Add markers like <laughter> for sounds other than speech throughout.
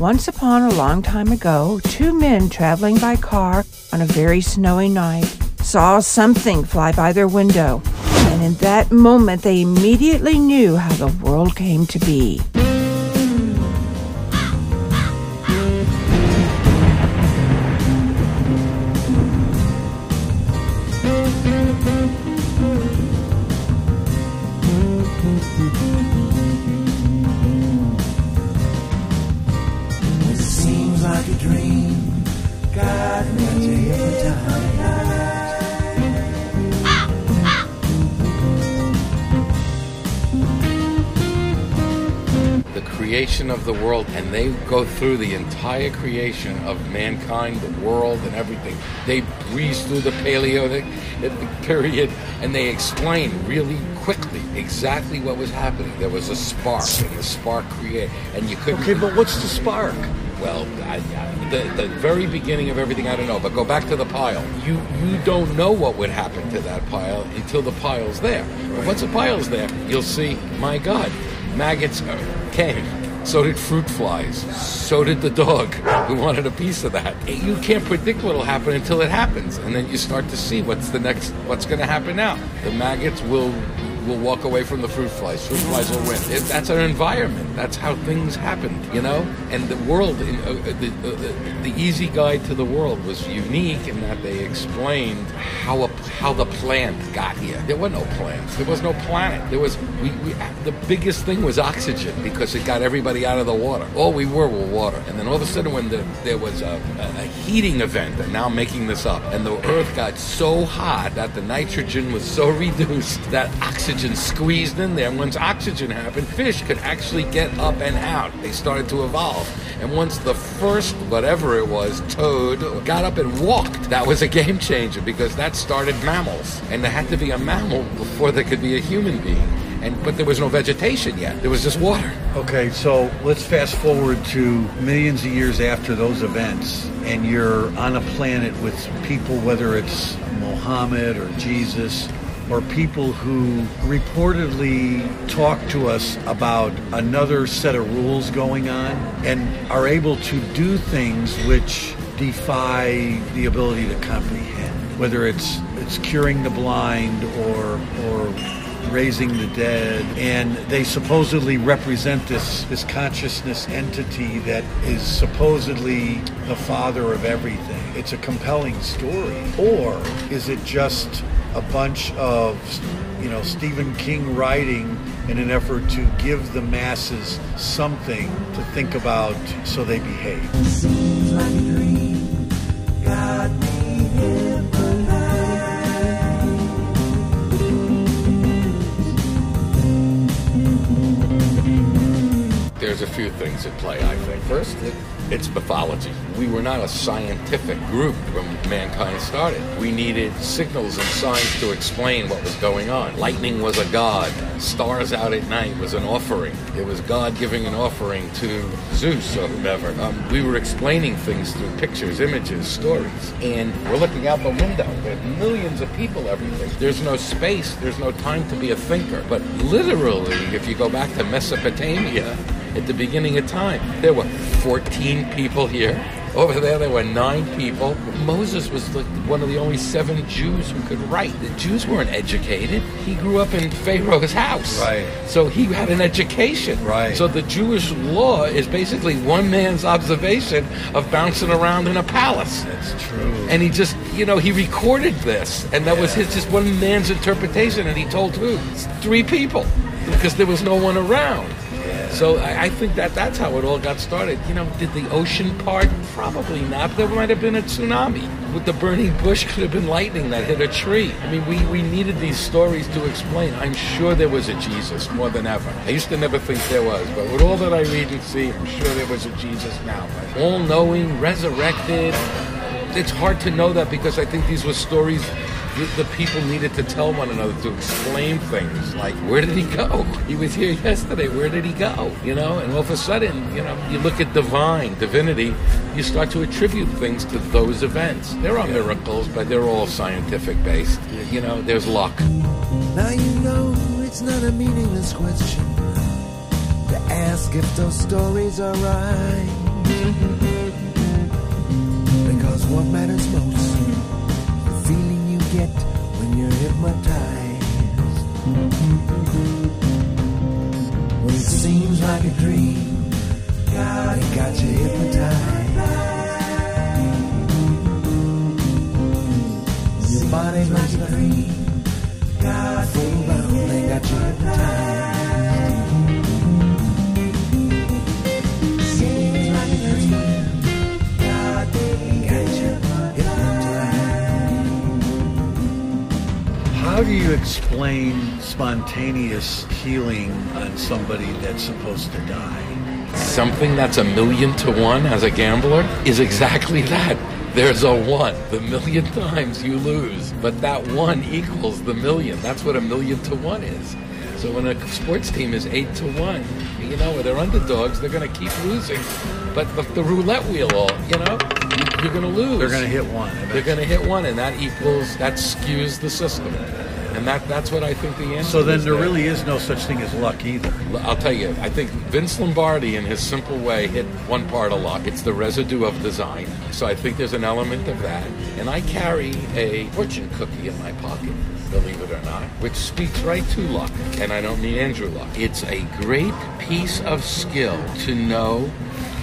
Once upon a long time ago, two men traveling by car on a very snowy night saw something fly by their window, and in that moment they immediately knew how the world came to be. The creation of the world, and they go through the entire creation of mankind, the world, and everything. They breeze through the Paleolithic period, and they explain really quickly exactly what was happening. There was a spark, and the spark created, and you couldn't. Okay, but what's the spark? Well, I, I, the, the very beginning of everything, I don't know. But go back to the pile. You you don't know what would happen to that pile until the pile's there. But once the pile's there, you'll see, my God, maggots uh, came. So did fruit flies. So did the dog who wanted a piece of that. You can't predict what'll happen until it happens, and then you start to see what's the next, what's going to happen now. The maggots will will walk away from the fruit flies. Fruit flies will win. It, that's our environment. That's how things happened, you know. And the world, uh, uh, the, uh, the easy guide to the world was unique in that they explained how a, how the plant got here. There were no plants. There was no planet. There was we, we the biggest thing was oxygen because it got everybody out of the water. All we were were water. And then all of a sudden, when the, there was a, a, heating event, and now I'm making this up, and the Earth got so hot that the nitrogen was so <laughs> reduced that oxygen squeezed in there. And once oxygen happened, fish could actually get up and out. They started to evolve. And once the first, whatever it was, toad got up and walked, that was a game changer because that started mammals. And there had to be a mammal before there could be a human being. And but there was no vegetation yet. There was just water. Okay, so let's fast forward to millions of years after those events, and you're on a planet with people, whether it's Mohammed or Jesus, or people who reportedly talk to us about another set of rules going on and are able to do things which defy the ability to comprehend. Whether it's it's curing the blind or or raising the dead, and they supposedly represent this this consciousness entity that is supposedly the father of everything. It's a compelling story, or is it just a bunch of you know Stephen King writing in an effort to give the masses something to think about so they behave? Few things at play, I think. First, it, it's mythology. We were not a scientific group when mankind started. We needed signals and signs to explain what was going on. Lightning was a god. Stars out at night was an offering. It was God giving an offering to Zeus or whomever. Um, we were explaining things through pictures, images, stories. And we're looking out the window. There are millions of people everywhere. There's no space. There's no time to be a thinker. But literally, if you go back to Mesopotamia, at the beginning of time. There were 14 people here. Over there, there were nine people. Moses was like one of the only seven Jews who could write. The Jews weren't educated. He grew up in Pharaoh's house. Right. So he had an education. Right. So the Jewish law is basically one man's observation of bouncing around in a palace. That's true. And he just, you know, he recorded this, and that was his just one man's interpretation, and he told who? Three people, because there was no one around. So I, I think that that's how it all got started. You know, did the ocean part? Probably not. There might have been a tsunami. With the burning bush, could have been lightning that hit a tree. I mean, we, we needed these stories to explain. I'm sure there was a Jesus more than ever. I used to never think there was, but with all that I read and see, I'm sure there was a Jesus now. All knowing, resurrected. It's hard to know that because I think these were stories the, the people needed to tell one another to explain things like where did he go? He was here yesterday. Where did he go? You know? And all of a sudden you know you look at divine divinity you start to attribute things to those events. There are miracles but they're all scientific based. You know there's luck. Now you know it's not a meaningless question to ask if those stories are right. Because what matters most, the feeling get when you're hypnotized. When it seems like a dream, God, it got you hypnotized. How do you explain spontaneous healing on somebody that's supposed to die? Something that's a million to one as a gambler is exactly that. There's a one. The million times you lose, but that one equals the million. That's what a million to one is. So when a sports team is eight to one, you know, they're underdogs, they're going to keep losing. But the, the roulette wheel, all you know, you- you're going to lose. They're going to hit one. They're going to hit one, and that equals that skews the system, and that that's what I think the answer. Is. So then is there really is no such thing as luck either. I'll tell you, I think Vince Lombardi, in his simple way, hit one part of luck. It's the residue of design. So I think there's an element of that. And I carry a fortune cookie in my pocket, believe it or not, which speaks right to luck. And I don't mean Andrew luck. It's a great piece of skill to know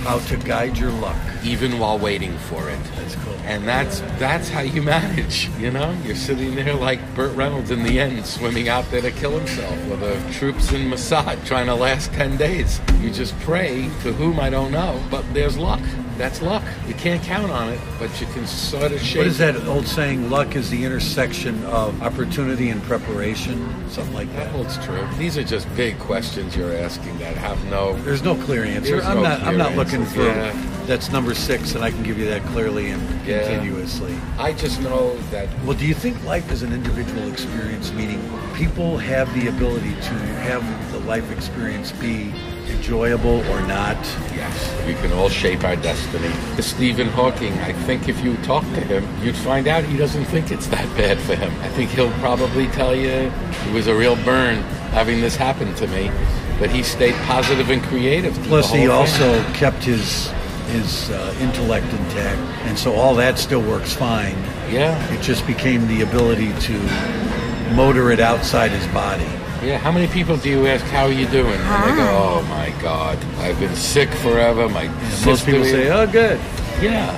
How to guide your luck. even while waiting for it. That's cool. And that's that's how you manage, you know? You're sitting there like Burt Reynolds in the end, swimming out there to kill himself with the troops in Mossad trying to last 10 days. You just pray to whom I don't know, but there's luck. That's luck. You can't count on it, but you can sort of shape What is that old saying? Luck is the intersection of opportunity and preparation, something like That that. holds true. These are just big questions you're asking that have no. There's no clear answer. I'm no not. I'm not looking for. yeah. That's number six, and I can give you that clearly and Yeah. continuously. I just know that Well, do you think life is an individual experience? Meaning, people have the ability to have the life experience be enjoyable or not. Yes, we can all shape our destiny. Stephen Hawking, I think if you talk to him, you'd find out he doesn't think it's that bad for him. I think he'll probably tell you it was a real burn having this happen to me, but he stayed positive and creative. Plus, he also thing. kept his his uh, intellect intact, and so all that still works fine. Yeah, It just became the ability to motor it outside his body. Yeah. How many people do you ask, how are you doing? And they go, oh my God, I've been sick forever. My Most sister people say, "Oh, good." yeah,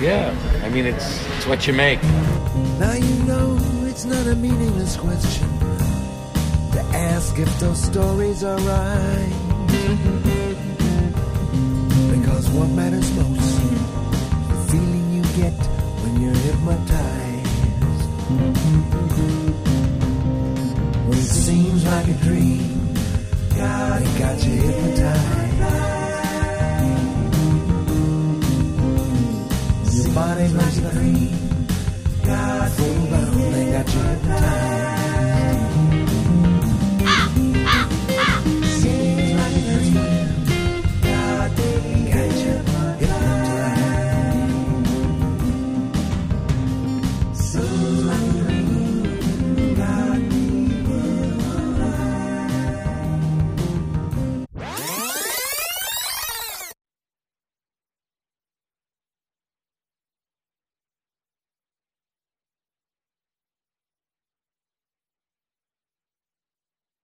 yeah. I mean, it's, it's what you make. Now you know it's not a meaningless question to ask if those stories are right. Because what matters most, the feeling you get when you're hypnotized. Like a dream, God, it got you hypnotized. Your body's like a dream.